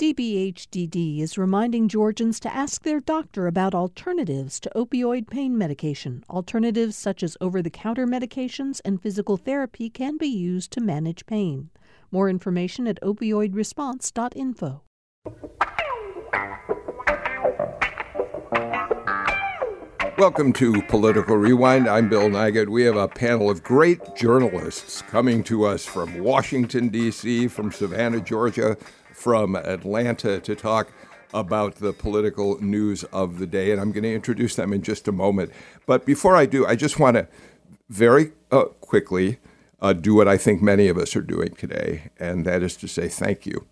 DBHDD is reminding Georgians to ask their doctor about alternatives to opioid pain medication. Alternatives such as over the counter medications and physical therapy can be used to manage pain. More information at opioidresponse.info. Welcome to Political Rewind. I'm Bill Nigut. We have a panel of great journalists coming to us from Washington, D.C., from Savannah, Georgia, from Atlanta to talk about the political news of the day. And I'm going to introduce them in just a moment. But before I do, I just want to very uh, quickly uh, do what I think many of us are doing today, and that is to say thank you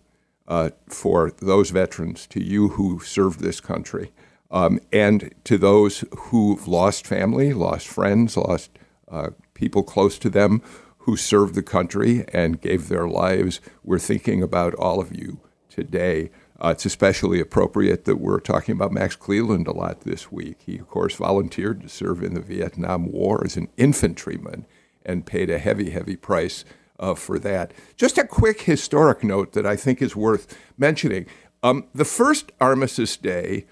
uh, for those veterans, to you who served this country um, and to those who've lost family, lost friends, lost uh, people close to them who served the country and gave their lives, we're thinking about all of you today. Uh, it's especially appropriate that we're talking about Max Cleland a lot this week. He, of course, volunteered to serve in the Vietnam War as an infantryman and paid a heavy, heavy price uh, for that. Just a quick historic note that I think is worth mentioning. Um, the first Armistice Day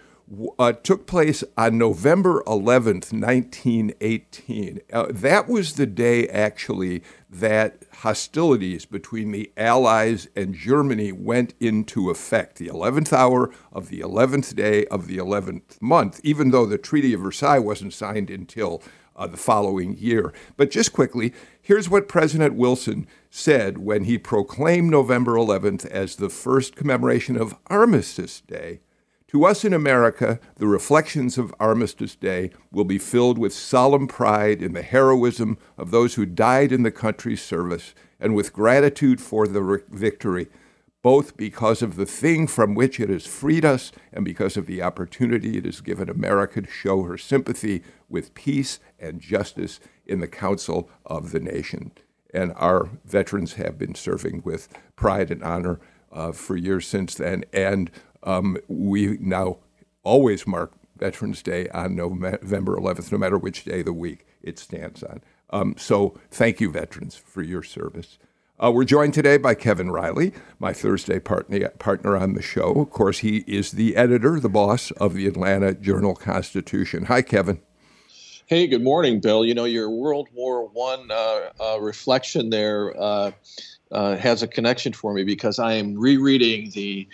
uh, took place on November 11th, 1918. Uh, that was the day, actually, that hostilities between the Allies and Germany went into effect, the 11th hour of the 11th day of the 11th month, even though the Treaty of Versailles wasn't signed until uh, the following year. But just quickly, here's what President Wilson said when he proclaimed November 11th as the first commemoration of Armistice Day. To us in America, the reflections of Armistice Day will be filled with solemn pride in the heroism of those who died in the country's service and with gratitude for the victory, both because of the thing from which it has freed us and because of the opportunity it has given America to show her sympathy with peace and justice in the council of the nation. And our veterans have been serving with pride and honor uh, for years since then. And um, we now always mark Veterans Day on November 11th, no matter which day of the week it stands on. Um, so thank you, veterans, for your service. Uh, we're joined today by Kevin Riley, my Thursday partner, partner on the show. Of course, he is the editor, the boss of the Atlanta Journal Constitution. Hi, Kevin. Hey, good morning, Bill. You know, your World War One uh, uh, reflection there uh, uh, has a connection for me because I am rereading the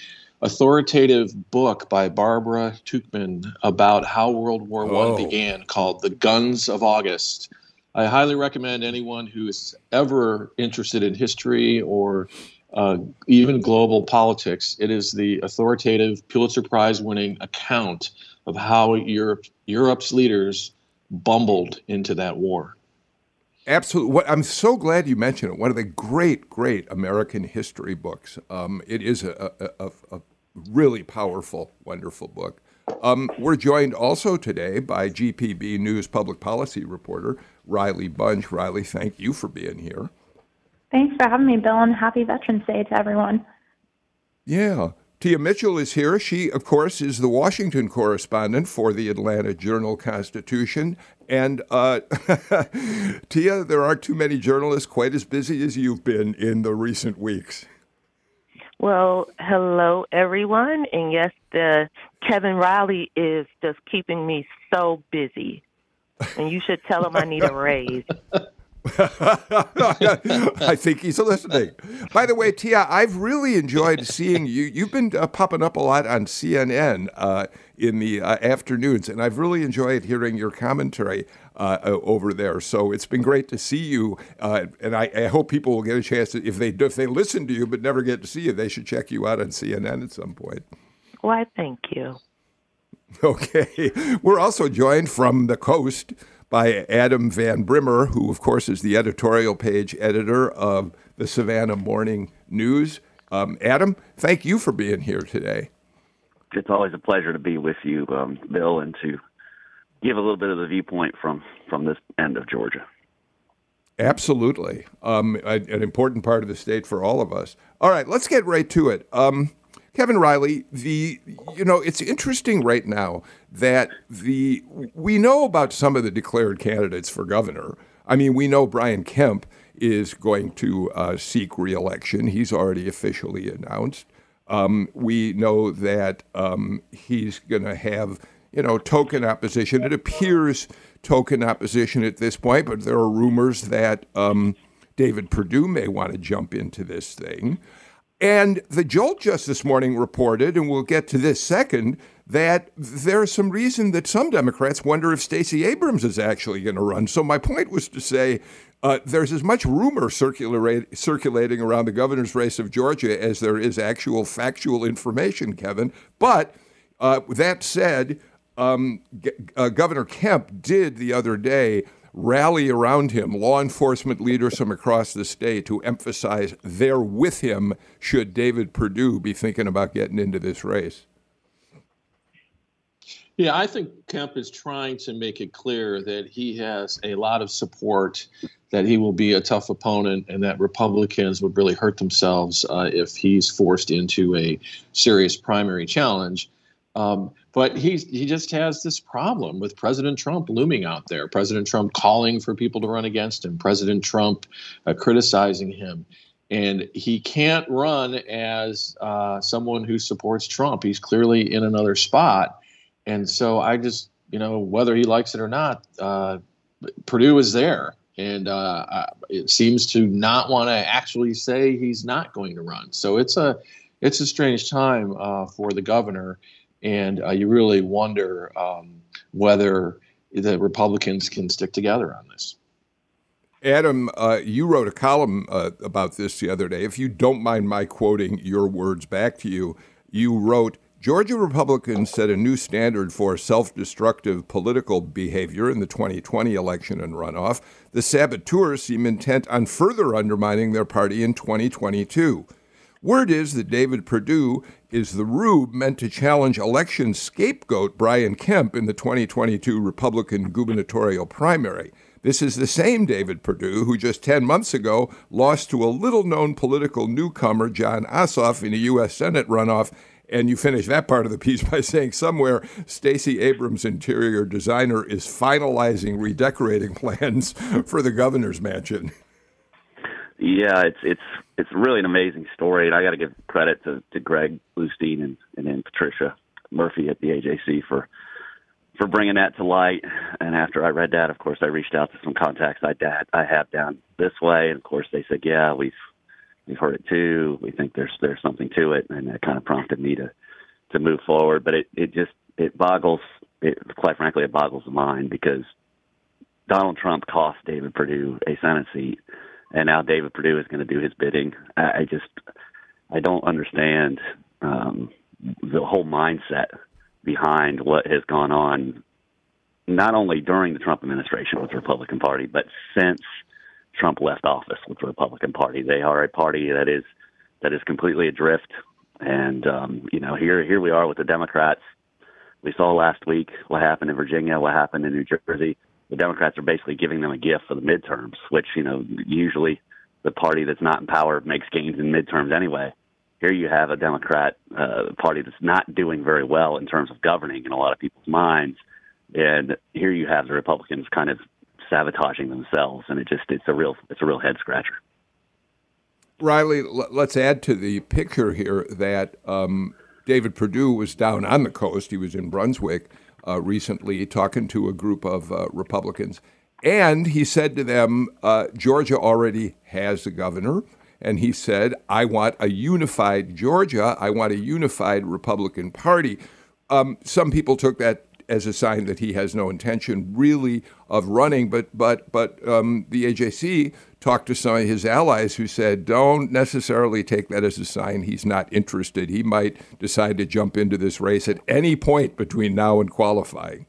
authoritative book by Barbara Tuchman about how World War One began, called "The Guns of August." I highly recommend anyone who is ever interested in history or uh, even global politics. It is the authoritative Pulitzer Prize winning account of how Europe, Europe's leaders bumbled into that war. Absolutely. I'm so glad you mentioned it. One of the great, great American history books. Um, it is a, a, a, really powerful, wonderful book. Um, we're joined also today by GPB News public policy reporter Riley Bunch. Riley, thank you for being here. Thanks for having me, Bill, and happy Veterans Day to everyone. Yeah. Tia Mitchell is here. She, of course, is the Washington correspondent for the Atlanta Journal Constitution. And uh, Tia, there aren't too many journalists quite as busy as you've been in the recent weeks. Well, hello everyone, and yes, the Kevin Riley is just keeping me so busy, and you should tell him I need a raise. I think he's listening. By the way, Tia, I've really enjoyed seeing you. You've been uh, popping up a lot on CNN uh, in the uh, afternoons, and I've really enjoyed hearing your commentary uh, over there. So it's been great to see you, uh, and I, I, hope people will get a chance to, if they if they listen to you but never get to see you, they should check you out on CNN at some point. Why, thank you. Okay, we're also joined from the coast by Adam Van Brimmer, who, of course, is the editorial page editor of the Savannah Morning News. Um, Adam, thank you for being here today. It's always a pleasure to be with you, um, Bill, and to give a little bit of the viewpoint from from this end of Georgia. Absolutely, um, an important part of the state for all of us. All right, let's get right to it. Um, Kevin Riley, the you know it's interesting right now that the we know about some of the declared candidates for governor. I mean, we know Brian Kemp is going to uh, seek reelection. He's already officially announced. Um, we know that um, he's going to have, you know, token opposition. It appears token opposition at this point, but there are rumors that um, David Perdue may want to jump into this thing. And the Jolt just this morning reported, and we'll get to this second, that there's some reason that some Democrats wonder if Stacey Abrams is actually going to run. So my point was to say uh, there's as much rumor circulating around the governor's race of Georgia as there is actual factual information, Kevin. But uh, that said, um, G- uh, Governor Kemp did the other day rally around him law enforcement leaders from across the state to emphasize they're with him should David Perdue be thinking about getting into this race. Yeah, I think Kemp is trying to make it clear that he has a lot of support, that he will be a tough opponent, and that Republicans would really hurt themselves uh, if he's forced into a serious primary challenge. Um, but he he just has this problem with President Trump looming out there. President Trump calling for people to run against him. President Trump uh, criticizing him, and he can't run as uh, someone who supports Trump. He's clearly in another spot, and so I just you know whether he likes it or not, uh, Perdue is there. And uh, it seems to not want to actually say he's not going to run. So it's a it's a strange time uh, for the governor and uh, you really wonder um, whether the Republicans can stick together on this. Adam, uh, you wrote a column uh, about this the other day. If you don't mind my quoting your words back to you, you wrote Georgia Republicans set a new standard for self destructive political behavior in the 2020 election and runoff. The saboteurs seem intent on further undermining their party in 2022. Word is that David Perdue is the rube meant to challenge election scapegoat Brian Kemp in the 2022 Republican gubernatorial primary. This is the same David Perdue who just 10 months ago lost to a little known political newcomer, Jon Ossoff, in a U.S. Senate runoff. And you finish that part of the piece by saying somewhere Stacey Abrams' interior designer is finalizing redecorating plans for the governor's mansion. Yeah, it's it's it's really an amazing story, and I got to give credit to, to Greg Bluestein and, and then Patricia Murphy at the AJC for for bringing that to light. And after I read that, of course, I reached out to some contacts I dad I have down this way, and of course, they said, "Yeah, we've we've heard it too. We think there's there's something to it," and that kind of prompted me to to move forward. But it it just it boggles it quite frankly it boggles the mind because Donald Trump cost David Perdue a Senate seat and now David Perdue is going to do his bidding. I, I just I don't understand um, the whole mindset behind what has gone on, not only during the Trump administration with the Republican Party, but since Trump left office with the Republican Party. They are a party that is that is completely adrift, and um, you know here here we are with the Democrats. We saw last week what happened in Virginia, what happened in New Jersey the Democrats are basically giving them a gift for the midterms, which you know usually the party that's not in power makes gains in midterms anyway. Here you have a Democrat uh, party that's not doing very well in terms of governing in a lot of people's minds, and here you have the Republicans kind of sabotaging themselves, and it just it's a real it's a real head scratcher. Riley, let's add to the picture here that um, David Perdue was down on the coast. He was in Brunswick uh, recently talking to a group of uh, Republicans. And he said to them, uh, Georgia already has a governor. And he said, I want a unified Georgia. I want a unified Republican Party. Um, some people took that as a sign that he has no intention really of running. But but but um, the AJC talked to some of his allies who said, don't necessarily take that as a sign he's not interested. He might decide to jump into this race at any point between now and qualifying.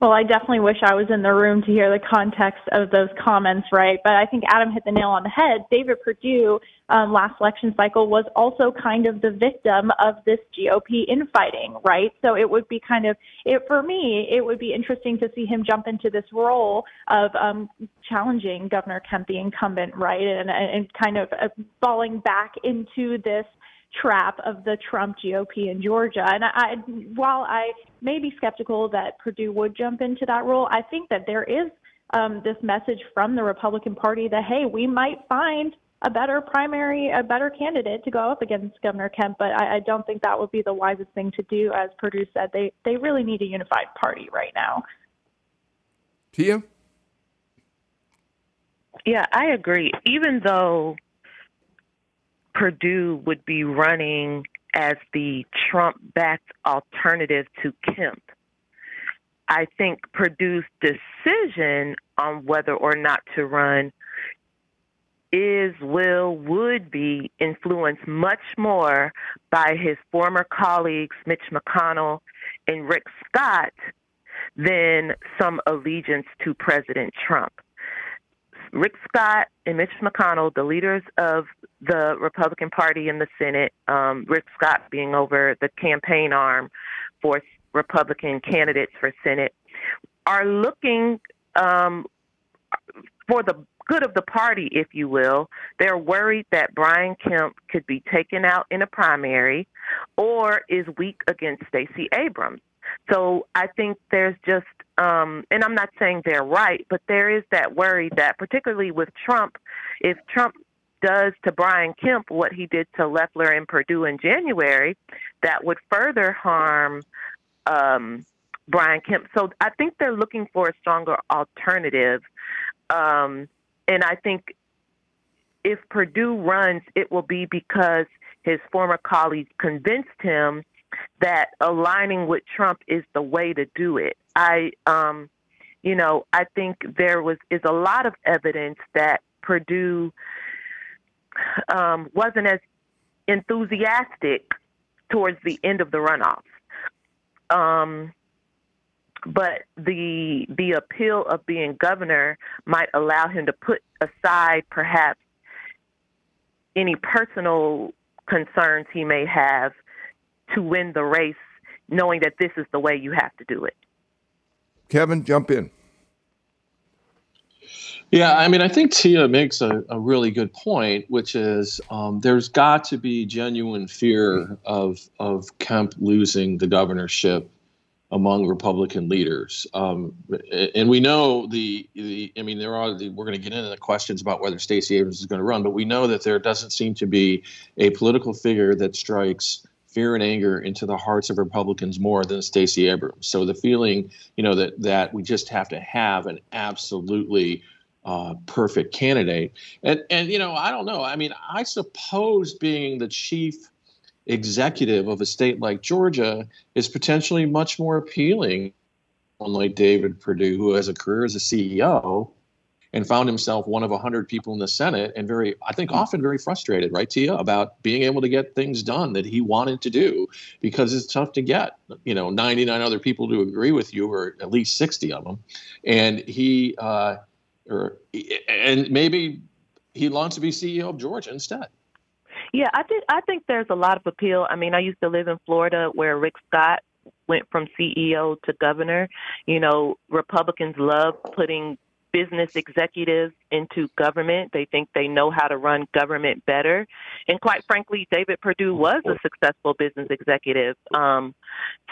Well, I definitely wish I was in the room to hear the context of those comments, right? But I think Adam hit the nail on the head. David Perdue, um, last election cycle, was also kind of the victim of this GOP infighting, right? So it would be kind of, it, for me, it would be interesting to see him jump into this role of um, challenging Governor Kemp, the incumbent, right? And, and kind of uh, falling back into this trap of the Trump GOP in Georgia. And I, while I may be skeptical that Perdue would jump into that role, I think that there is um, this message from the Republican Party that hey, we might find a better primary, a better candidate to go up against Governor Kemp. But I, I don't think that would be the wisest thing to do. As Perdue said, they they really need a unified party right now. Tia. Yeah, I agree. Even though Perdue would be running as the Trump backed alternative to Kemp, I think Perdue's decision on whether or not to run is, will, would be influenced much more by his former colleagues, Mitch McConnell and Rick Scott, than some allegiance to President Trump. Rick Scott and Mitch McConnell, the leaders of the Republican Party in the Senate, um, Rick Scott being over the campaign arm for Republican candidates for Senate, are looking um, for the good of the party, if you will. They're worried that Brian Kemp could be taken out in a primary or is weak against Stacey Abrams. So I think there's just, um, and I'm not saying they're right, but there is that worry that, particularly with Trump, if Trump does to Brian Kemp what he did to Loeffler and Perdue in January, that would further harm um, Brian Kemp. So I think they're looking for a stronger alternative. Um, and I think if Perdue runs, it will be because his former colleagues convinced him that aligning with Trump is the way to do it. I, um, you know, I think there was is a lot of evidence that Perdue um, wasn't as enthusiastic towards the end of the runoff. Um, but the the appeal of being governor might allow him to put aside perhaps any personal concerns he may have to win the race, knowing that this is the way you have to do it. Kevin, jump in. Yeah, I mean, I think Tia makes a, a really good point, which is um, there's got to be genuine fear of of Kemp losing the governorship among Republican leaders. Um, and we know the, the I mean, there are the, we're going to get into the questions about whether Stacey Abrams is going to run, but we know that there doesn't seem to be a political figure that strikes fear and anger into the hearts of Republicans more than Stacey Abrams. So the feeling, you know, that that we just have to have an absolutely uh, perfect candidate, and and you know, I don't know. I mean, I suppose being the chief executive of a state like Georgia is potentially much more appealing. Like David Perdue, who has a career as a CEO and found himself one of 100 people in the Senate and very, I think, often very frustrated, right, Tia, about being able to get things done that he wanted to do because it's tough to get, you know, 99 other people to agree with you or at least 60 of them. And he, uh, or, and maybe he wants to be CEO of Georgia instead. Yeah, I think I think there's a lot of appeal. I mean, I used to live in Florida where Rick Scott went from CEO to governor. You know, Republicans love putting business executives into government. They think they know how to run government better. And quite frankly, David Perdue was a successful business executive. Um,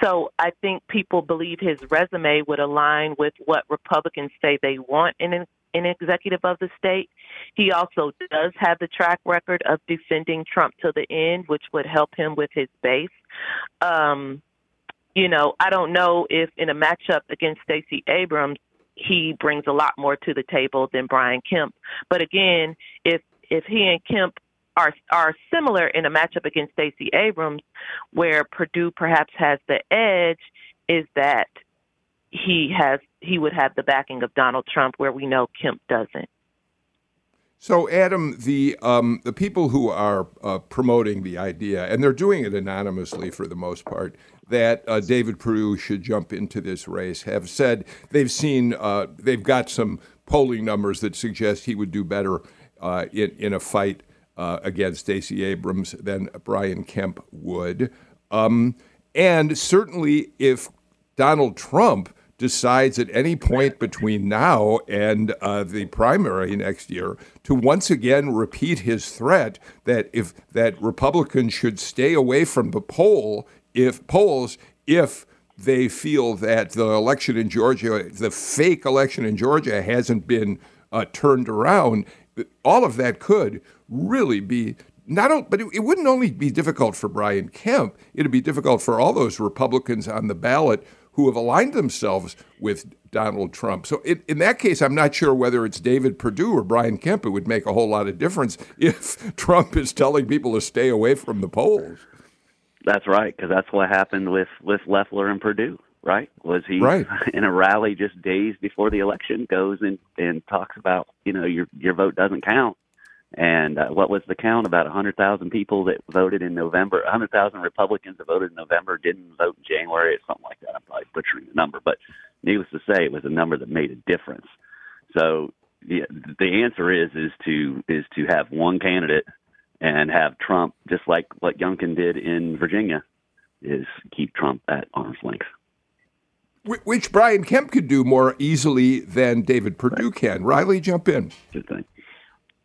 so I think people believe his resume would align with what Republicans say they want in an, an executive of the state. He also does have the track record of defending Trump to the end, which would help him with his base. Um, you know, I don't know if in a matchup against Stacey Abrams, he brings a lot more to the table than Brian Kemp. But again, if if he and Kemp are are similar in a matchup against Stacey Abrams, where Perdue perhaps has the edge, is that he has he would have the backing of Donald Trump, where we know Kemp doesn't. So, Adam, the um, the people who are uh, promoting the idea, and they're doing it anonymously for the most part, that uh, David Perdue should jump into this race, have said they've seen uh, they've got some polling numbers that suggest he would do better uh, in in a fight uh, against Stacey Abrams than Brian Kemp would, um, and certainly if Donald Trump decides at any point between now and uh, the primary next year to once again repeat his threat that if that Republicans should stay away from the poll if polls if they feel that the election in Georgia, the fake election in Georgia, hasn't been uh, turned around. all of that could really be not but it, it wouldn't only be difficult for Brian Kemp, it'd be difficult for all those Republicans on the ballot who have aligned themselves with Donald Trump. So in, in that case, I'm not sure whether it's David Perdue or Brian Kemp. It would make a whole lot of difference if Trump is telling people to stay away from the polls. That's right, because that's what happened with with Loeffler and Perdue. Right? Was he right. in a rally just days before the election goes and and talks about you know your your vote doesn't count, and uh, what was the count? About a 100,000 people that voted in November, A 100,000 Republicans that voted in November didn't vote in January, or something like that. I'm probably butchering the number, but needless to say, it was a number that made a difference. So the, the answer is is to is to have one candidate and have Trump, just like what Youngkin did in Virginia, is keep Trump at arm's length. Which Brian Kemp could do more easily than David Perdue can. Riley, jump in. Good thing.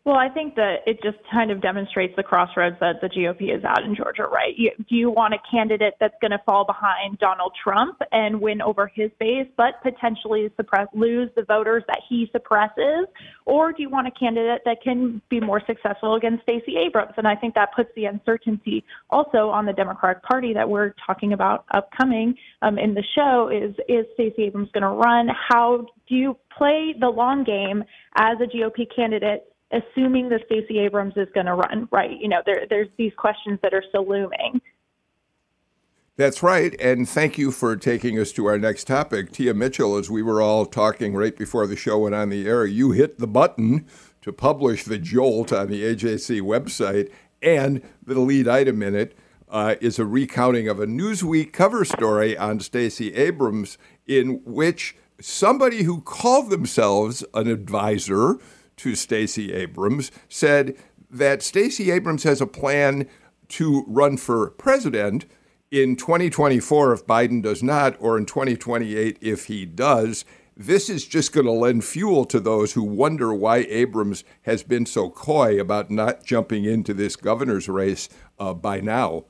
Well, I think that it just kind of demonstrates the crossroads that the GOP is at in Georgia, right? You, do you want a candidate that's going to fall behind Donald Trump and win over his base, but potentially suppress, lose the voters that he suppresses? Or do you want a candidate that can be more successful against Stacey Abrams? And I think that puts the uncertainty also on the Democratic Party that we're talking about upcoming um, in the show is, is Stacey Abrams going to run? How do you play the long game as a GOP candidate assuming that Stacey Abrams is going to run, right? You know, there, there's these questions that are still looming. That's right. And thank you for taking us to our next topic. Tia Mitchell, as we were all talking right before the show went on the air, you hit the button to publish the Jolt on the AJC website, and the lead item in it uh, is a recounting of a Newsweek cover story on Stacey Abrams, in which somebody who called themselves an advisor to Stacey Abrams said that Stacey Abrams has a plan to run for president in 2024 if Biden does not, or in 2028 if he does. This is just going to lend fuel to those who wonder why Abrams has been so coy about not jumping into this governor's race uh, by now.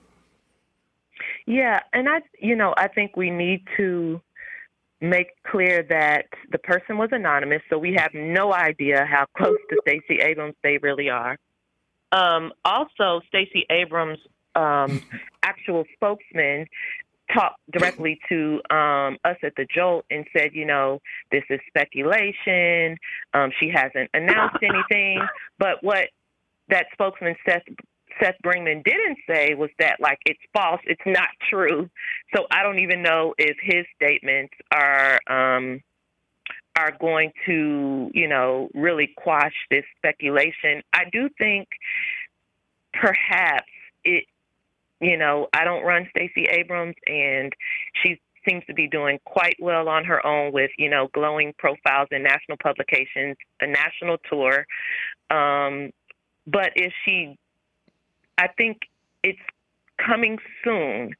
Yeah, and I, you know, I think we need to make clear that the person was anonymous, so we have no idea how close to Stacey Abrams they really are. Um, also, Stacey Abrams' um, actual spokesman talked directly to um, us at the Jolt and said, you know, this is speculation. Um, she hasn't announced anything. But what that spokesman Seth Seth Bringman didn't say was that like it's false, it's not true. So I don't even know if his statements are um, are going to, you know, really quash this speculation. I do think perhaps it you know, I don't run Stacey Abrams and she seems to be doing quite well on her own with, you know, glowing profiles in national publications, a national tour. Um, but if she I think it's coming soon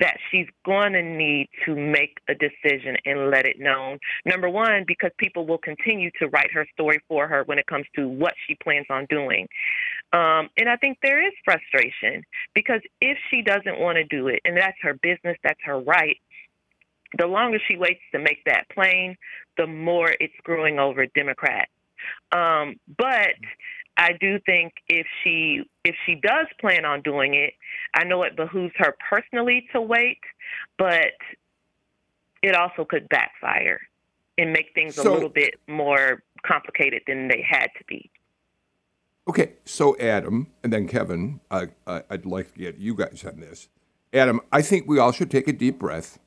that she's going to need to make a decision and let it known. Number one, because people will continue to write her story for her when it comes to what she plans on doing. Um, and I think there is frustration because if she doesn't want to do it, and that's her business, that's her right, the longer she waits to make that plain, the more it's screwing over Democrats. Um, but I do think if she if she does plan on doing it, I know it behooves her personally to wait, but it also could backfire and make things so, a little bit more complicated than they had to be. Okay, so Adam and then Kevin, I, I, I'd like to get you guys on this. Adam, I think we all should take a deep breath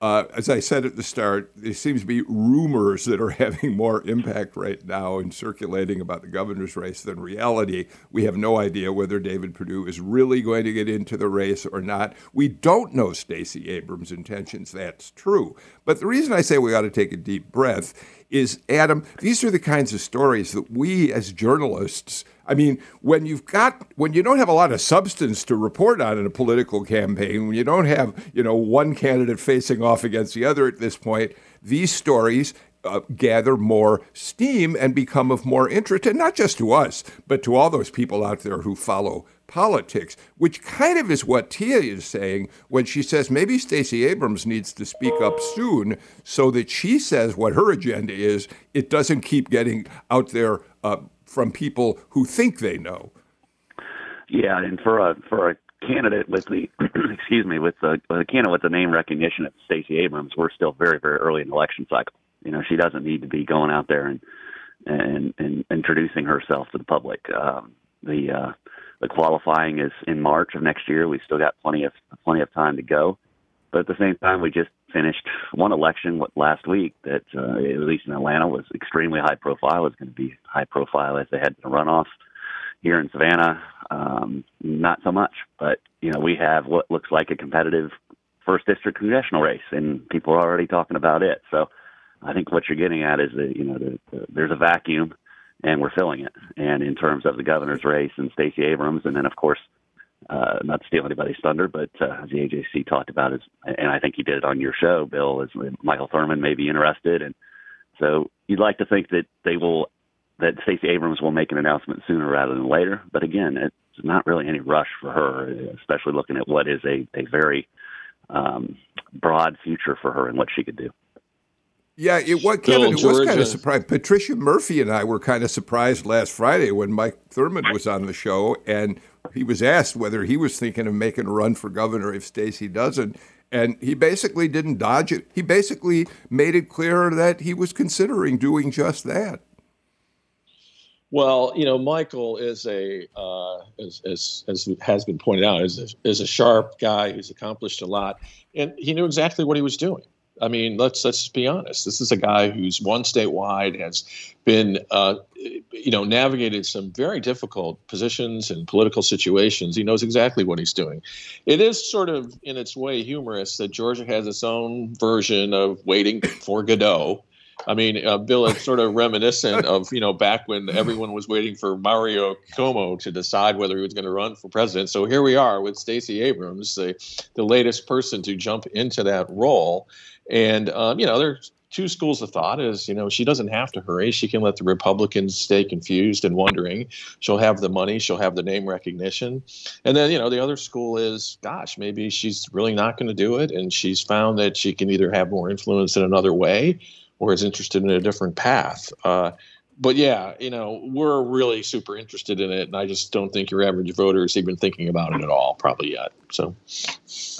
uh, as I said at the start, there seems to be rumors that are having more impact right now in circulating about the governor's race than reality. We have no idea whether David Perdue is really going to get into the race or not. We don't know Stacey Abrams' intentions. That's true. But the reason I say we ought to take a deep breath is, Adam, these are the kinds of stories that we as journalists I mean, when you've got when you don't have a lot of substance to report on in a political campaign, when you don't have you know one candidate facing off against the other at this point, these stories uh, gather more steam and become of more interest, and not just to us, but to all those people out there who follow politics, which kind of is what Tia is saying when she says maybe Stacey Abrams needs to speak up soon so that she says what her agenda is. It doesn't keep getting out there uh, from people who think they know. Yeah, and for a for a candidate with the excuse me with the, with a candidate with the name recognition of Stacey Abrams, we're still very very early in the election cycle. You know, she doesn't need to be going out there and and, and introducing herself to the public. Um, the uh, the qualifying is in March of next year. We've still got plenty of plenty of time to go. But at the same time, we just finished one election last week that, uh, at least in Atlanta, was extremely high profile. It's going to be high profile as they had the runoff here in Savannah. Um, not so much, but you know we have what looks like a competitive first district congressional race, and people are already talking about it. So I think what you're getting at is that you know the, the, there's a vacuum, and we're filling it. And in terms of the governor's race and Stacey Abrams, and then of course, uh, not to steal anybody's thunder, but uh, as the AJC talked about, is and I think he did it on your show, Bill, is Michael Thurmond may be interested, and so you'd like to think that they will that Stacey Abrams will make an announcement sooner rather than later. But again, it's not really any rush for her, especially looking at what is a a very um, broad future for her and what she could do. Yeah, it was Kevin. It was kind of surprised. Patricia Murphy and I were kind of surprised last Friday when Mike Thurmond was on the show, and he was asked whether he was thinking of making a run for governor if Stacey doesn't, and he basically didn't dodge it. He basically made it clear that he was considering doing just that. Well, you know, Michael is a, uh, as, as, as has been pointed out, is a, is a sharp guy who's accomplished a lot, and he knew exactly what he was doing. I mean, let's let's be honest. This is a guy who's won statewide, has been, uh, you know, navigated some very difficult positions and political situations. He knows exactly what he's doing. It is sort of, in its way, humorous that Georgia has its own version of waiting for Godot. I mean, uh, Bill, it's sort of reminiscent of you know back when everyone was waiting for Mario Cuomo to decide whether he was going to run for president. So here we are with Stacey Abrams, the, the latest person to jump into that role. And um, you know, there's two schools of thought is you know she doesn't have to hurry. She can let the republicans stay confused and wondering. She'll have the money. She'll have the name recognition. And then you know the other school is gosh maybe she's really not going to do it and she's found that she can either have more influence in another way or is interested in a different path. Uh, but yeah, you know, we're really super interested in it, and I just don't think your average voter is even thinking about it at all, probably yet. So,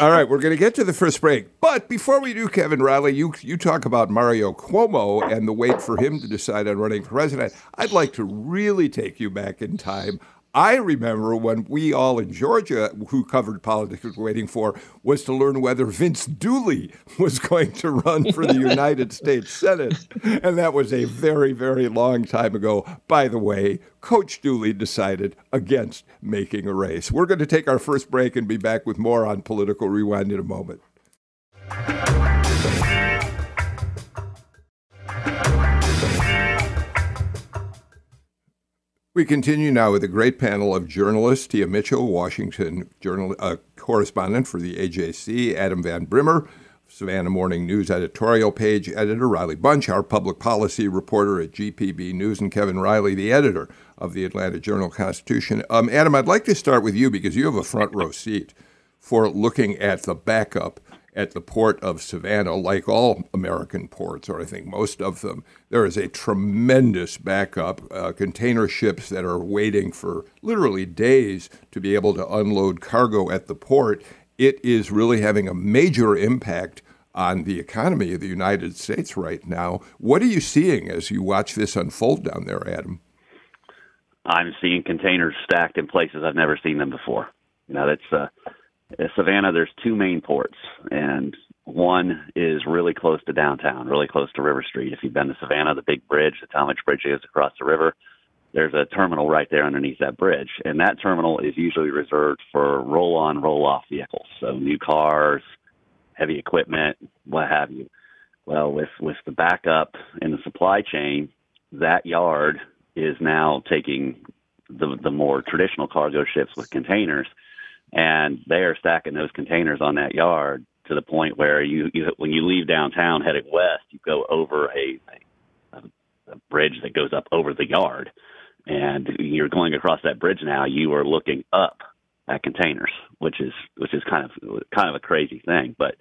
all right, we're going to get to the first break, but before we do, Kevin Riley, you you talk about Mario Cuomo and the wait for him to decide on running for president. I'd like to really take you back in time. I remember when we all in Georgia who covered politics were waiting for was to learn whether Vince Dooley was going to run for the United States Senate. And that was a very, very long time ago. By the way, Coach Dooley decided against making a race. We're going to take our first break and be back with more on Political Rewind in a moment. We continue now with a great panel of journalists Tia Mitchell, Washington journal, uh, correspondent for the AJC, Adam Van Brimmer, Savannah Morning News editorial page editor, Riley Bunch, our public policy reporter at GPB News, and Kevin Riley, the editor of the Atlanta Journal Constitution. Um, Adam, I'd like to start with you because you have a front row seat for looking at the backup at the port of Savannah, like all American ports, or I think most of them, there is a tremendous backup. Uh, container ships that are waiting for literally days to be able to unload cargo at the port. It is really having a major impact on the economy of the United States right now. What are you seeing as you watch this unfold down there, Adam? I'm seeing containers stacked in places I've never seen them before. You know, that's uh, Uh, Savannah, there's two main ports, and one is really close to downtown, really close to River Street. If you've been to Savannah, the big bridge, the Talmadge Bridge is across the river. There's a terminal right there underneath that bridge, and that terminal is usually reserved for roll-on, roll-off vehicles, so new cars, heavy equipment, what have you. Well, with with the backup in the supply chain, that yard is now taking the the more traditional cargo ships with containers and they are stacking those containers on that yard to the point where you, you when you leave downtown heading west, you go over a, a, a bridge that goes up over the yard, and you're going across that bridge now. You are looking up at containers, which is which is kind of kind of a crazy thing, but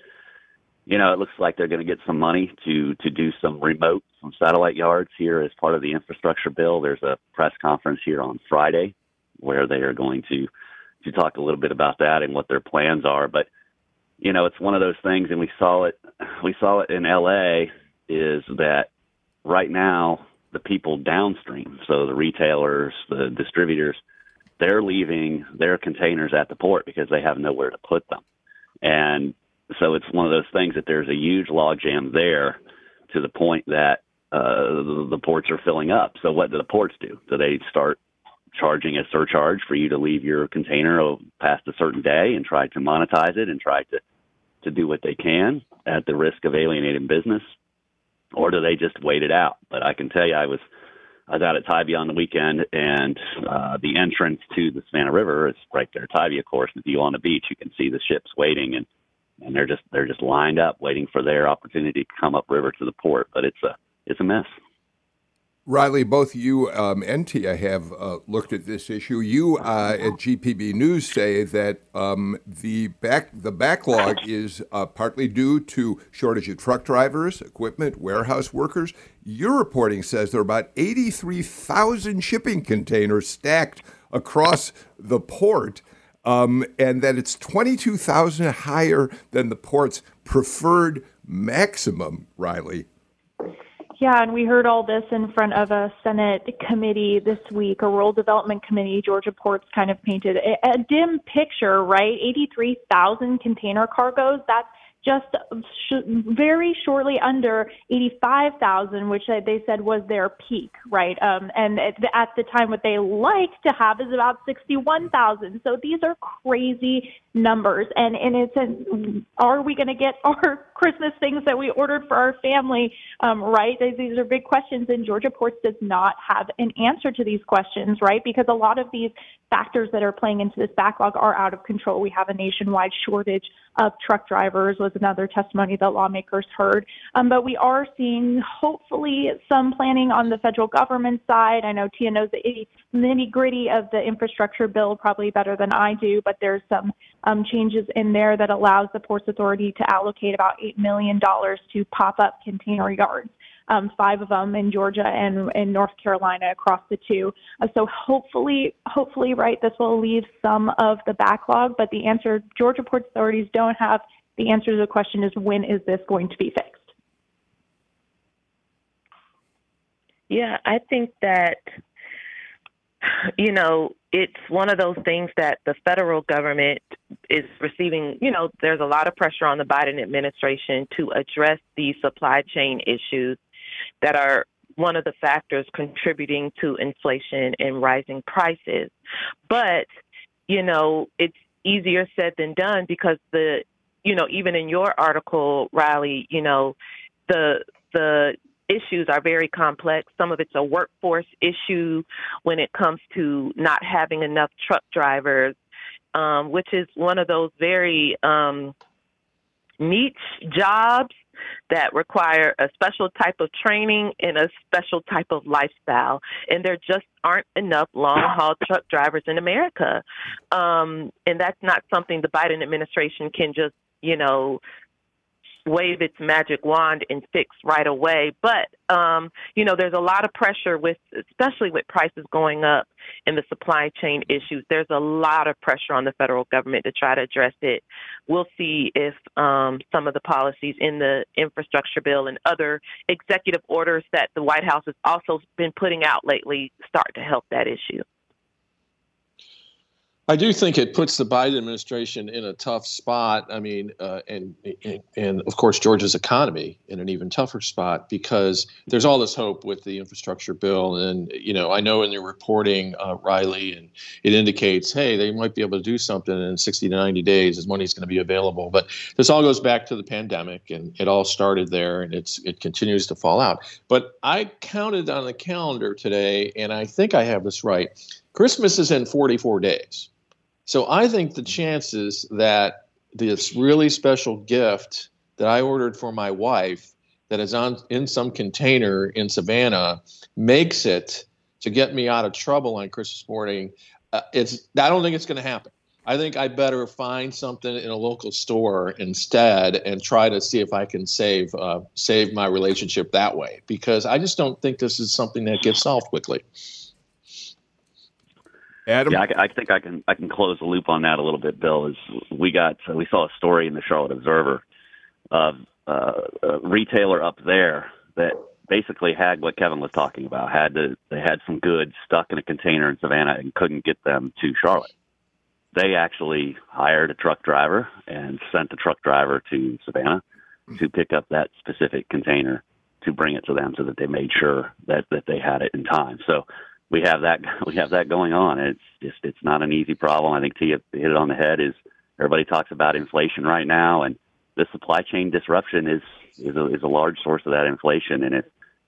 you know, it looks like they're going to get some money to to do some remote, some satellite yards here as part of the infrastructure bill. There's a press conference here on Friday where they are going to to talk a little bit about that and what their plans are. But you know, it's one of those things, and we saw it. We saw it in L.A. Is that right now the people downstream, so the retailers, the distributors, they're leaving their containers at the port because they have nowhere to put them, and so it's one of those things that there's a huge logjam there to the point that uh, the, the ports are filling up. So what do the ports do? Do they start charging a surcharge for you to leave your container past a certain day and try to monetize it and try to to do what they can at the risk of alienating business, or do they just wait it out? But I can tell you, I was I was out at Tybee on the weekend, and uh, the entrance to the Savannah River is right there, Tybee, of course. If you on the beach, you can see the ships waiting, and and they're just they're just lined up waiting for their opportunity to come up river to the port. But it's a it's a mess. Riley, both you um, and Tia have uh, looked at this issue. You uh, at GPB News say that um, the back the backlog is uh, partly due to shortage of truck drivers, equipment, warehouse workers. Your reporting says there are about eighty three thousand shipping containers stacked across the port, um, and that it's twenty two thousand higher than the port's preferred maximum. Riley. Yeah, and we heard all this in front of a Senate committee this week, a rural development committee. Georgia Ports kind of painted a, a dim picture, right? 83,000 container cargoes. That's just sh- very shortly under 85,000, which they said was their peak, right? Um, and at the, at the time, what they like to have is about 61,000. So these are crazy numbers. And, it's, a, are we going to get our Christmas things that we ordered for our family, um, right? These are big questions, and Georgia Ports does not have an answer to these questions, right? Because a lot of these factors that are playing into this backlog are out of control. We have a nationwide shortage of truck drivers was another testimony that lawmakers heard. Um, but we are seeing hopefully some planning on the federal government side. I know Tia knows the nitty gritty of the infrastructure bill probably better than I do, but there's some um, changes in there that allows the Ports Authority to allocate about $8 million to pop up container yards um, five of them in Georgia and in North Carolina across the two. Uh, so hopefully, hopefully, right, this will alleviate some of the backlog. But the answer, Georgia Port Authorities don't have the answer to the question is when is this going to be fixed? Yeah, I think that you know, it's one of those things that the federal government is receiving. You know, there's a lot of pressure on the Biden administration to address these supply chain issues that are one of the factors contributing to inflation and rising prices. But, you know, it's easier said than done because the, you know, even in your article, Riley, you know, the, the issues are very complex. Some of it's a workforce issue when it comes to not having enough truck drivers, um, which is one of those very um, niche jobs that require a special type of training and a special type of lifestyle. And there just aren't enough long haul truck drivers in America. Um, and that's not something the Biden administration can just, you know, wave its magic wand and fix right away. But um, you know, there's a lot of pressure with, especially with prices going up and the supply chain issues. There's a lot of pressure on the federal government to try to address it. We'll see if um, some of the policies in the infrastructure bill and other executive orders that the White House has also been putting out lately start to help that issue. I do think it puts the Biden administration in a tough spot. I mean, uh, and, and, and of course Georgia's economy in an even tougher spot because there's all this hope with the infrastructure bill, and you know I know in your reporting, uh, Riley, and it indicates, hey, they might be able to do something in 60 to 90 days as money's going to be available. But this all goes back to the pandemic, and it all started there, and it's it continues to fall out. But I counted on the calendar today, and I think I have this right. Christmas is in 44 days. So I think the chances that this really special gift that I ordered for my wife that is on in some container in Savannah makes it to get me out of trouble on Christmas morning. Uh, it's I don't think it's going to happen. I think I better find something in a local store instead and try to see if I can save uh, save my relationship that way because I just don't think this is something that gets solved quickly. Adam, yeah, I, I, think I can I can close the loop on that a little bit. Bill is we got we saw a story in the Charlotte Observer of uh, a retailer up there that basically had what Kevin was talking about. Had to, they had some goods stuck in a container in Savannah and couldn't get them to Charlotte. They actually hired a truck driver and sent the truck driver to Savannah to pick up that specific container to bring it to them so that they made sure that that they had it in time. So we have that we have that going on. It's just it's not an easy problem. I think Tia hit it on the head. Is everybody talks about inflation right now, and the supply chain disruption is is a, is a large source of that inflation. And if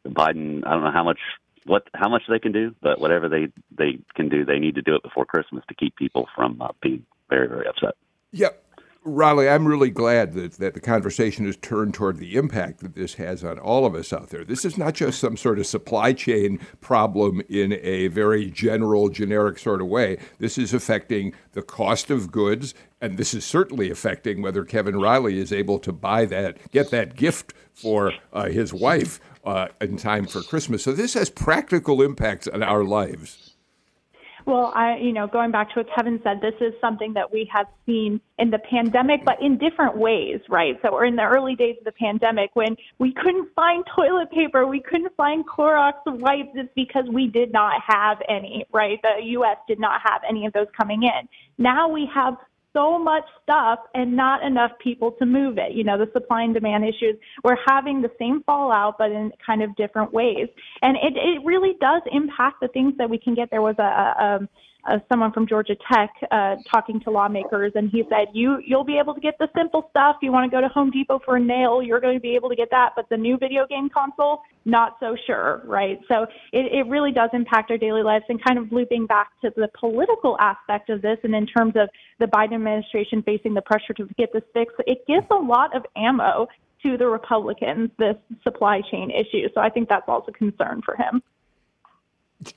Biden, I don't know how much what how much they can do, but whatever they they can do, they need to do it before Christmas to keep people from uh, being very very upset. Yep. Riley, I'm really glad that, that the conversation has turned toward the impact that this has on all of us out there. This is not just some sort of supply chain problem in a very general, generic sort of way. This is affecting the cost of goods, and this is certainly affecting whether Kevin Riley is able to buy that, get that gift for uh, his wife uh, in time for Christmas. So this has practical impacts on our lives. Well, I, you know, going back to what Kevin said, this is something that we have seen in the pandemic, but in different ways, right? So we're in the early days of the pandemic when we couldn't find toilet paper, we couldn't find Clorox wipes. It's because we did not have any, right? The U.S. did not have any of those coming in. Now we have so much stuff and not enough people to move it. You know, the supply and demand issues, we're having the same fallout, but in kind of different ways. And it, it really does impact the things that we can get. There was a, a, um, uh, someone from Georgia Tech uh, talking to lawmakers, and he said, "You you'll be able to get the simple stuff. You want to go to Home Depot for a nail, you're going to be able to get that, but the new video game console, not so sure, right? So it, it really does impact our daily lives. And kind of looping back to the political aspect of this, and in terms of the Biden administration facing the pressure to get this fixed, it gives a lot of ammo to the Republicans this supply chain issue. So I think that's also a concern for him.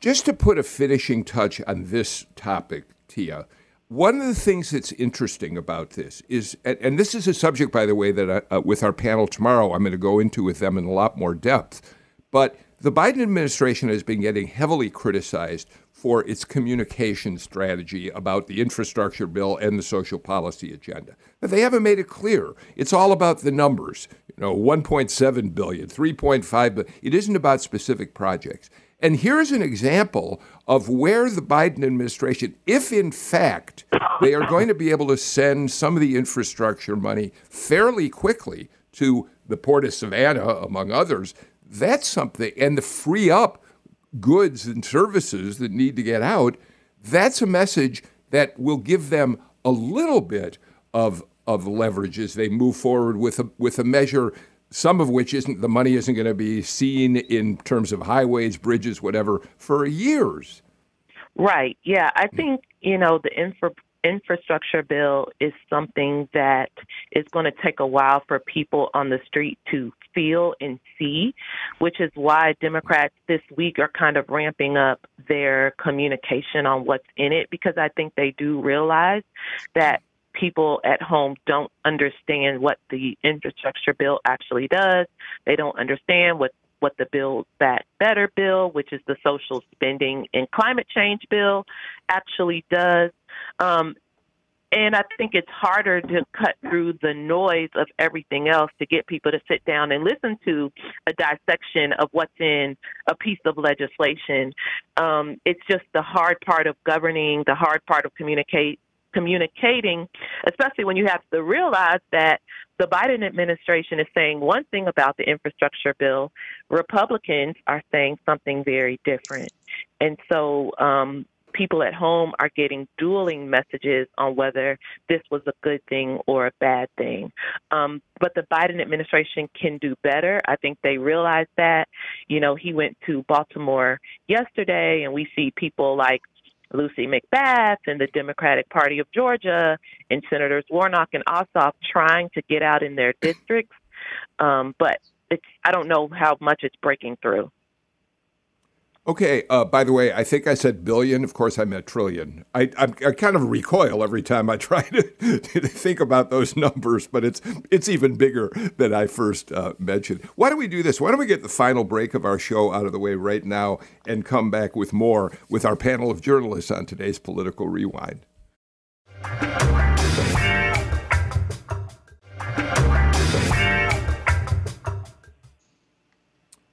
Just to put a finishing touch on this topic, Tia, one of the things that's interesting about this is, and, and this is a subject, by the way, that I, uh, with our panel tomorrow, I'm going to go into with them in a lot more depth. But the Biden administration has been getting heavily criticized for its communication strategy about the infrastructure bill and the social policy agenda. But they haven't made it clear. It's all about the numbers. You know, 1.7 billion, 3.5 billion. It isn't about specific projects. And here's an example of where the Biden administration, if in fact they are going to be able to send some of the infrastructure money fairly quickly to the Port of Savannah, among others, that's something, and to free up goods and services that need to get out, that's a message that will give them a little bit of, of leverage as they move forward with a, with a measure some of which isn't the money isn't going to be seen in terms of highways, bridges, whatever, for years. Right. Yeah. I think, you know, the infra- infrastructure bill is something that is going to take a while for people on the street to feel and see, which is why Democrats this week are kind of ramping up their communication on what's in it because I think they do realize that people at home don't understand what the infrastructure bill actually does. They don't understand what what the Build Back Better bill, which is the social spending and climate change bill, actually does. Um, and I think it's harder to cut through the noise of everything else to get people to sit down and listen to a dissection of what's in a piece of legislation. Um, it's just the hard part of governing, the hard part of communicate communicating, especially when you have to realize that the Biden administration is saying one thing about the infrastructure bill, Republicans are saying something very different. And so um, people at home are getting dueling messages on whether this was a good thing or a bad thing. Um, but the Biden administration can do better. I think they realize that. You know, he went to Baltimore yesterday, and we see people like Lucy McBath and the Democratic Party of Georgia and Senators Warnock and Ossoff trying to get out in their districts. Um, but it's I don't know how much it's breaking through. Okay. Uh, by the way, I think I said billion. Of course, I meant trillion. I, I, I kind of recoil every time I try to, to, think about those numbers, but it's it's even bigger than I first uh, mentioned. Why don't we do this? Why don't we get the final break of our show out of the way right now and come back with more with our panel of journalists on today's Political Rewind.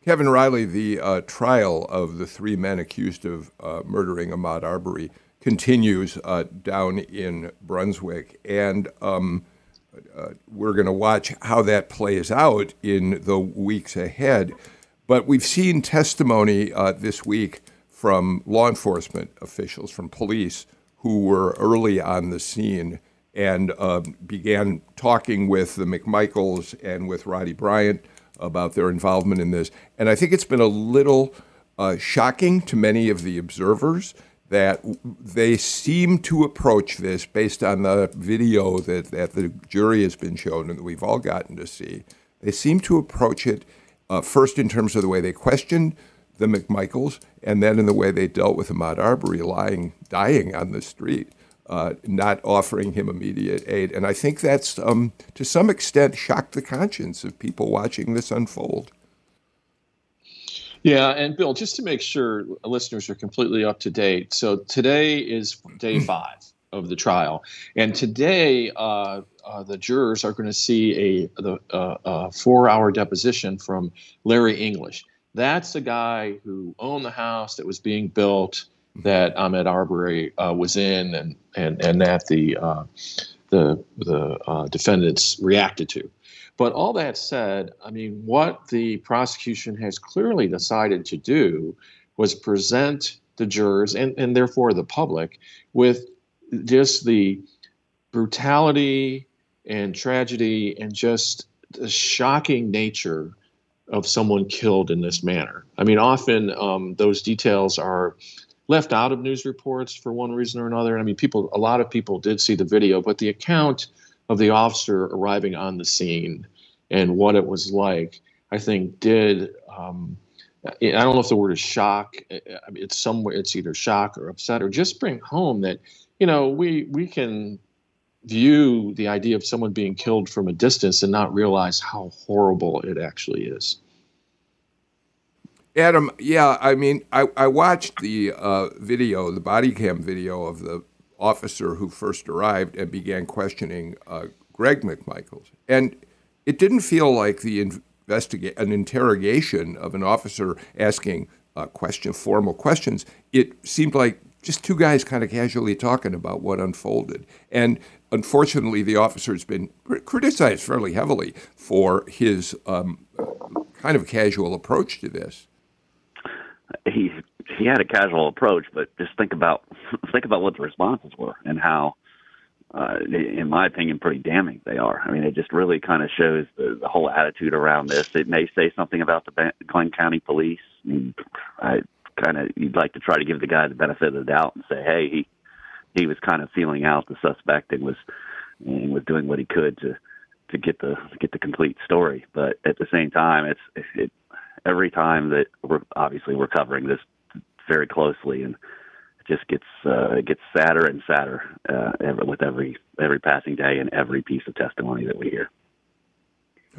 Kevin Riley, the uh, trial of the three men accused of uh, murdering Ahmaud Arbery continues uh, down in Brunswick, and um, uh, we're going to watch how that plays out in the weeks ahead. But we've seen testimony uh, this week from law enforcement officials, from police, who were early on the scene and uh, began talking with the McMichaels and with Roddie Bryan about their involvement in this. And I think it's been a little uh, shocking to many of the observers that they seem to approach this based on the video that, that the jury has been shown and that we've all gotten to see. They seem to approach it uh, first in terms of the way they questioned the McMichaels and then in the way they dealt with Ahmaud Arbery lying, dying on the street uh, not offering him immediate aid. And I think that's, um, to some extent, shocked the conscience of people watching this unfold. Yeah, and Bill, just to make sure listeners are completely up to date. So today is day hmm. five of the trial, and today uh, uh, the jurors are going to see a the uh, four-hour deposition from Larry English. That's the guy who owned the house that was being built that Ahmaud Arbery uh, was in and, and, and that the, uh, the, the uh, defendants reacted to. But all that said, I mean, what the prosecution has clearly decided to do was present the jurors and, and therefore the public with just the brutality and tragedy and just the shocking nature of someone killed in this manner. I mean, often um, those details are left out of news reports for one reason or another. I mean, people, a lot of people did see the video, but the account of the officer arriving on the scene and what it was like, I think, did. Um, I don't know if the word is shock. It's somewhere. It's either shock or upset, or just bring home that you know we we can view the idea of someone being killed from a distance and not realize how horrible it actually is. Adam, yeah, I mean, I, I watched the uh, video, the body cam video of the officer who first arrived and began questioning uh, Greg McMichaels. And it didn't feel like the investiga- an interrogation of an officer asking uh, question, formal questions. It seemed like just two guys kind of casually talking about what unfolded. And unfortunately, the officer has been criticized fairly heavily for his um, kind of casual approach to this he he had a casual approach, but just think about think about what the responses were and how, uh, in my opinion, pretty damning they are. I mean, it just really kind of shows the, the whole attitude around this. It may say something about the Glynn County Police. I, mean, I kind of you'd like to try to give the guy the benefit of the doubt and say, hey, he he was kind of feeling out the suspect and was and was doing what he could to to get the to get the complete story. But at the same time, it's it every time that we're obviously we're covering this very closely, and it just gets uh, it gets sadder and sadder uh, with every every passing day and every piece of testimony that we hear.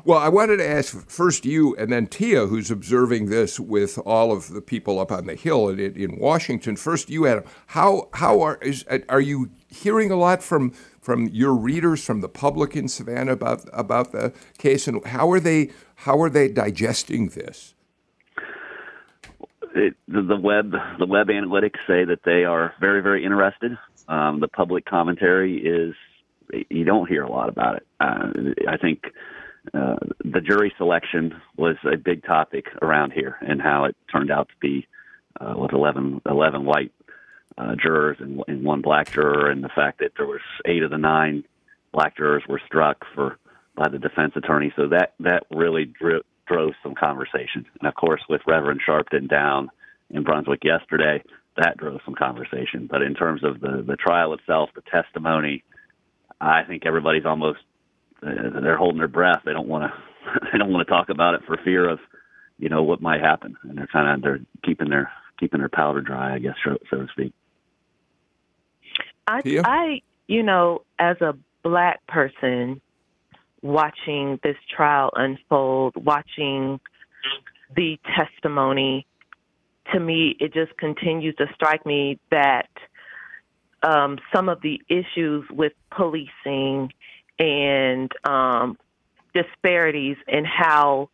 Well, I wanted to ask first you and then Tia, who's observing this with all of the people up on the Hill in, in Washington. First, you, Adam, how how are is, are you hearing a lot from from your readers, from the public in Savannah about about the case, and how are they how are they digesting this? It, the, web the web analytics say that they are very very interested. Um, the public commentary is you don't hear a lot about it. Uh, I think uh, the jury selection was a big topic around here, and how it turned out to be uh, with 11, 11 white uh, jurors and, and one black juror, and the fact that there was eight of the nine black jurors were struck for by the defense attorney. So that that really dro- drove some conversation. And of course, with Reverend Sharpton down in Brunswick yesterday, that drove some conversation. But in terms of the the trial itself, the testimony, I think everybody's almost uh, they're holding their breath. They don't want to they don't want to talk about it for fear of you know what might happen, and they're kind of they're keeping their keeping their powder dry, I guess, so, so to speak. I, I, you know, as a black person watching this trial unfold, watching the testimony, to me, it just continues to strike me that um, some of the issues with policing and um, disparities in how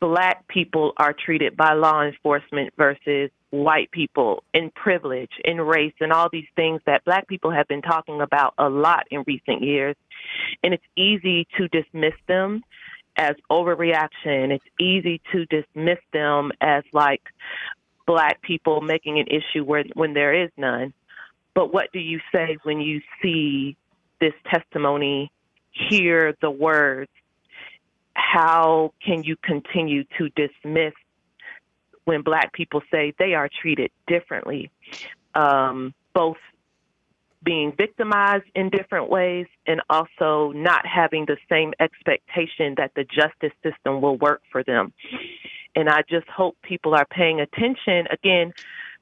black people are treated by law enforcement versus white people and privilege, and race, and all these things that black people have been talking about a lot in recent years. And it's easy to dismiss them as overreaction. It's easy to dismiss them as like black people making an issue where when there is none. But what do you say when you see this testimony, hear the words? How can you continue to dismiss when black people say they are treated differently, um, both being victimized in different ways and also not having the same expectation that the justice system will work for them. And I just hope people are paying attention. Again,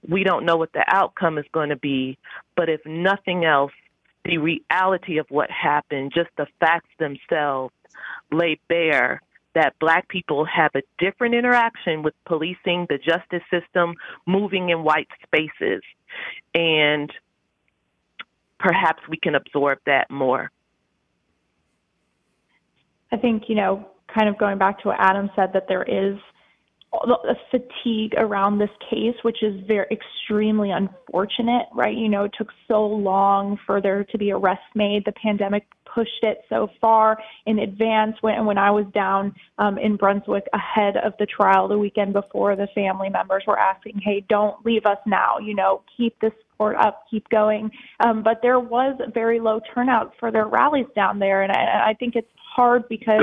we don't know what the outcome is going to be, but if nothing else, the reality of what happened, just the facts themselves, lay bare that black people have a different interaction with policing, the justice system, moving in white spaces. And perhaps we can absorb that more. I think, you know, kind of going back to what Adam said, that there is a fatigue around this case, which is very extremely unfortunate, right? You know, it took so long for there to be arrests made. The pandemic pushed it so far in advance. When when I was down um, in Brunswick ahead of the trial the weekend before, the family members were asking, "Hey, don't leave us now. You know, keep this support up, keep going." Um, but there was very low turnout for their rallies down there, and I, I think it's hard because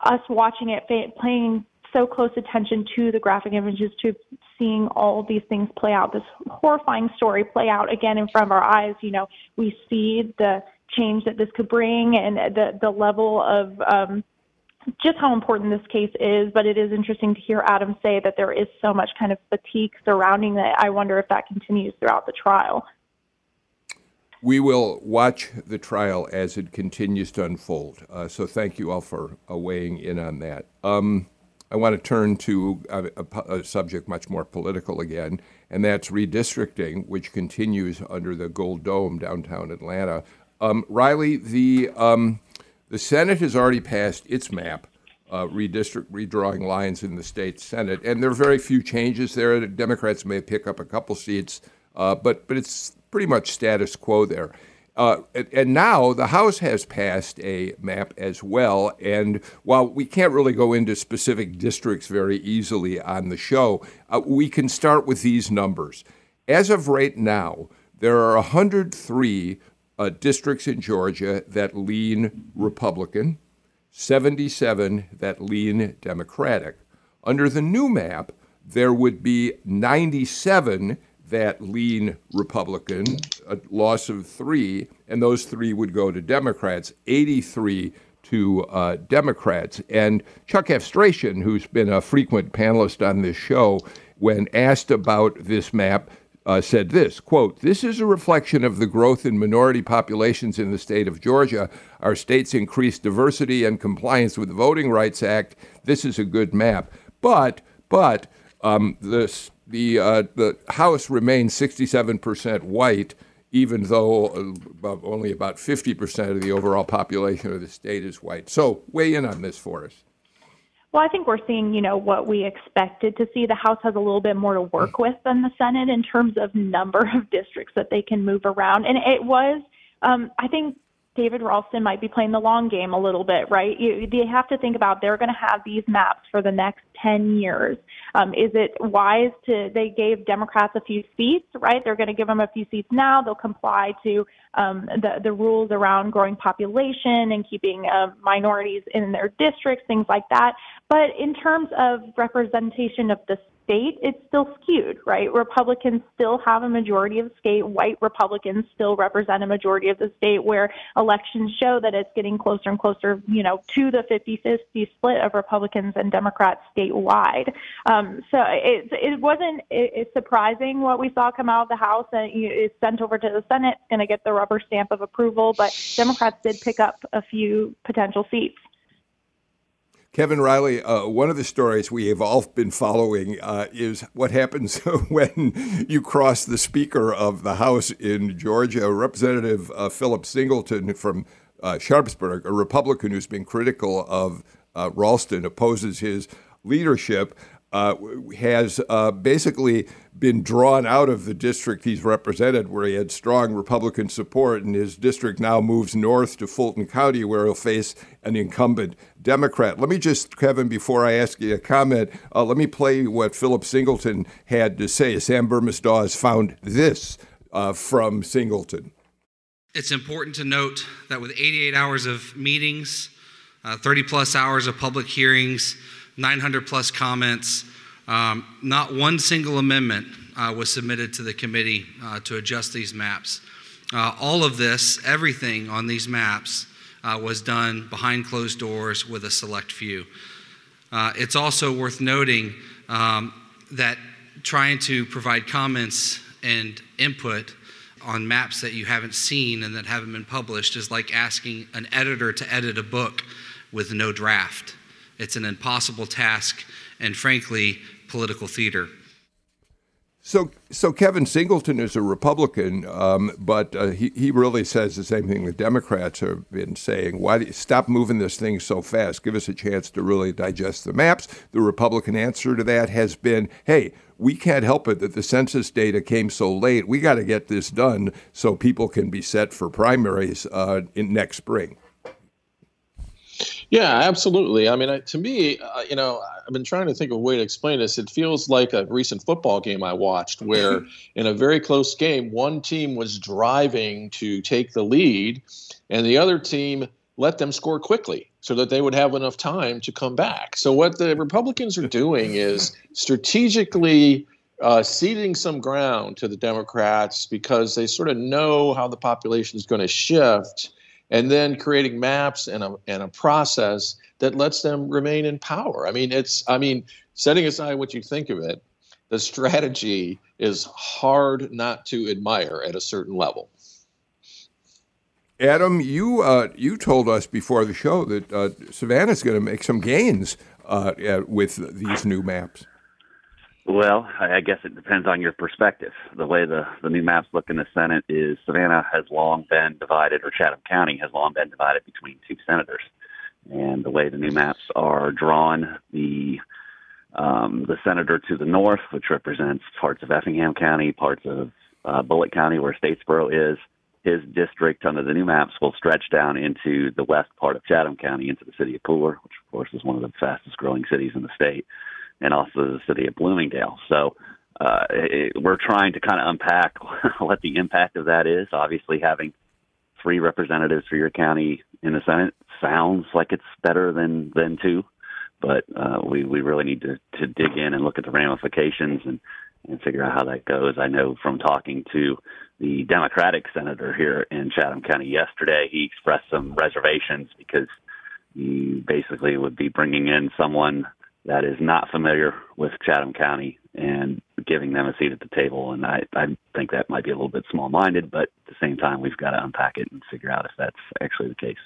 us watching it playing so close attention to the graphic images, to seeing all these things play out, this horrifying story play out again in front of our eyes. You know, we see the change that this could bring and the the level of um, just how important this case is. But it is interesting to hear Adam say that there is so much kind of fatigue surrounding that. I wonder if that continues throughout the trial. We will watch the trial as it continues to unfold. Uh, so thank you all for uh, weighing in on that. Um, I want to turn to a, a, a, subject much more political again, and that's redistricting, which continues under the Gold Dome downtown Atlanta. Um, Riley, the um, the Senate has already passed its map, uh, redistrict redrawing lines in the state Senate, and there are very few changes there. The Democrats may pick up a couple seats, uh, but but it's pretty much status quo there. Uh, and now the House has passed a map as well. And while we can't really go into specific districts very easily on the show, uh, we can start with these numbers. As of right now, there are 103 uh, districts in Georgia that lean Republican, 77 that lean Democratic. Under the new map, there would be 97 that lean Republican, a loss of three, and those three would go to Democrats, 83 to uh, Democrats. And Chuck Efstration, who's been a frequent panelist on this show, when asked about this map, uh, said this quote this is a reflection of the growth in minority populations in the state of georgia. Our state's increased diversity and compliance with the voting rights act. This is a good map. But but um, this the uh, the House remains 67% white, even though uh, only about 50% of the overall population of the state is white. So weigh in on this for us. Well, I think we're seeing, you know, what we expected to see. The House has a little bit more to work mm. with than the Senate in terms of number of districts that they can move around. And it was, um, I think, David Ralston might be playing the long game a little bit, right? You, they have to think about they're going to have these maps for the next 10 years. Um, is it wise to, they gave Democrats a few seats, right? They're going to give them a few seats now. They'll comply to um, the, the rules around growing population and keeping uh, minorities in their districts, things like that. But in terms of representation of the state, it's still skewed, right? Republicans still have a majority of the state. White Republicans still represent a majority of the state where elections show that it's getting closer and closer, you know, to the 50-50 split of Republicans and Democrats statewide. Um, so it, it wasn't it, it's surprising what we saw come out of the House and it's sent over to the Senate. Going to get the rubber stamp of approval, but Democrats did pick up a few potential seats. Kevin Riley, uh, one of the stories we have all been following uh, is what happens when you cross the Speaker of the House in Georgia, Representative uh, Philip Singleton from uh, Sharpsburg, a Republican who's been critical of uh, Ralston, opposes his leadership uh, has uh, basically been drawn out of the district he's represented, where he had strong Republican support, and his district now moves north to Fulton County, where he'll face an incumbent Democrat. Let me just, Kevin, before I ask you a comment, uh, let me play what Philip Singleton had to say. Sam Burmister found this uh, from Singleton. It's important to note that with 88 hours of meetings, uh, 30 plus hours of public hearings, 900 plus comments. Um, not one single amendment uh, was submitted to the committee uh, to adjust these maps. Uh, all of this, everything on these maps, uh, was done behind closed doors with a select few. Uh, it's also worth noting um, that trying to provide comments and input on maps that you haven't seen and that haven't been published is like asking an editor to edit a book with no draft. It's an impossible task and, frankly, political theater. So, so Kevin Singleton is a Republican, um, but uh, he, he really says the same thing the Democrats have been saying. Why do you stop moving this thing so fast? Give us a chance to really digest the maps. The Republican answer to that has been, hey, we can't help it that the census data came so late. We got to get this done so people can be set for primaries uh, in next spring. Yeah, absolutely. I mean, to me, uh, you know, I've been trying to think of a way to explain this. It feels like a recent football game I watched where, in a very close game, one team was driving to take the lead, and the other team let them score quickly so that they would have enough time to come back. So, what the Republicans are doing is strategically uh, ceding some ground to the Democrats because they sort of know how the population is going to shift and then creating maps and a, and a process that lets them remain in power. I mean, it's, I mean, setting aside what you think of it, the strategy is hard not to admire at a certain level. Adam, you uh, you told us before the show that uh, Savannah's going to make some gains uh, with these new maps. Well, I guess it depends on your perspective. The way the, the new maps look in the Senate is Savannah has long been divided, or Chatham County has long been divided between two senators. And the way the new maps are drawn, the um, the senator to the north, which represents parts of Effingham County, parts of uh, Bulloch County, where Statesboro is, his district under the new maps will stretch down into the west part of Chatham County, into the city of Pooler, which of course is one of the fastest growing cities in the state and also the city of Bloomingdale. So uh, it, we're trying to kind of unpack what the impact of that is. Obviously, having three representatives for your county in the Senate sounds like it's better than than two, but uh, we we really need to to dig in and look at the ramifications and and figure out how that goes. I know from talking to the Democratic senator here in Chatham County yesterday, he expressed some reservations because he basically would be bringing in someone that is not familiar with Chatham County and giving them a seat at the table. And I, I think that might be a little bit small minded, but at the same time, we've got to unpack it and figure out if that's actually the case.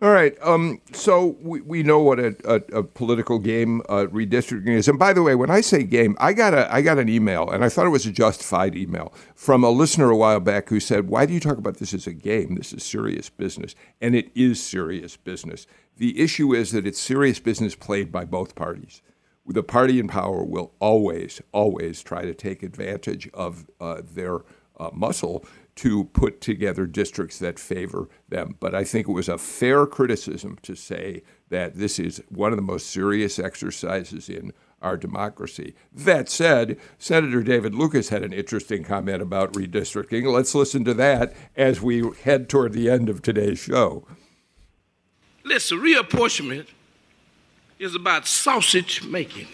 All right. Um, so we, we know what a, a, a political game uh, redistricting is. And by the way, when I say game, I got a I got an email, and I thought it was a justified email from a listener a while back who said, "Why do you talk about this as a game? This is serious business." And it is serious business. The issue is that it's serious business played by both parties. The party in power will always, always try to take advantage of uh, their uh, muscle to put together districts that favor them. But I think it was a fair criticism to say that this is one of the most serious exercises in our democracy. That said, Senator David Lucas had an interesting comment about redistricting. Let's listen to that as we head toward the end of today's show. Listen, reapportionment is about sausage making.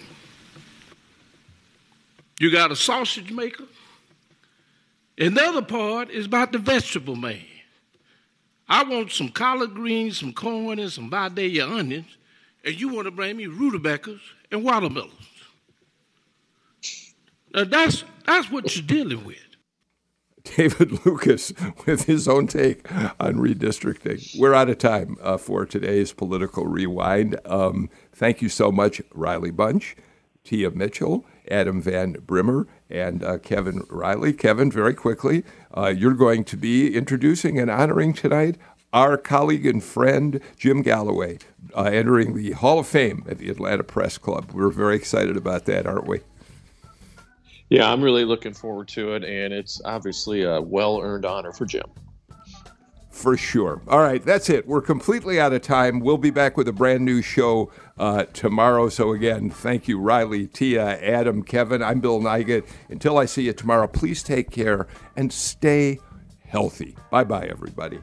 You got a sausage maker. And the other part is about the vegetable man. I want some collard greens, some corn, and some Vidalia onions, and you want to bring me rutabagas and watermelons. Now that's that's what you're dealing with. David Lucas with his own take on redistricting. We're out of time uh, for today's political rewind. Um, thank you so much, Riley Bunch, Tia Mitchell, Adam Van Brimmer, and uh, Kevin Riley. Kevin, very quickly, uh, you're going to be introducing and honoring tonight our colleague and friend Jim Galloway, uh, entering the Hall of Fame at the Atlanta Press Club. We're very excited about that, aren't we? Yeah, I'm really looking forward to it, and it's obviously a well earned honor for Jim. For sure. All right, that's it. We're completely out of time. We'll be back with a brand new show uh, tomorrow. So, again, thank you, Riley, Tia, Adam, Kevin. I'm Bill Nigut. Until I see you tomorrow, please take care and stay healthy. Bye bye, everybody.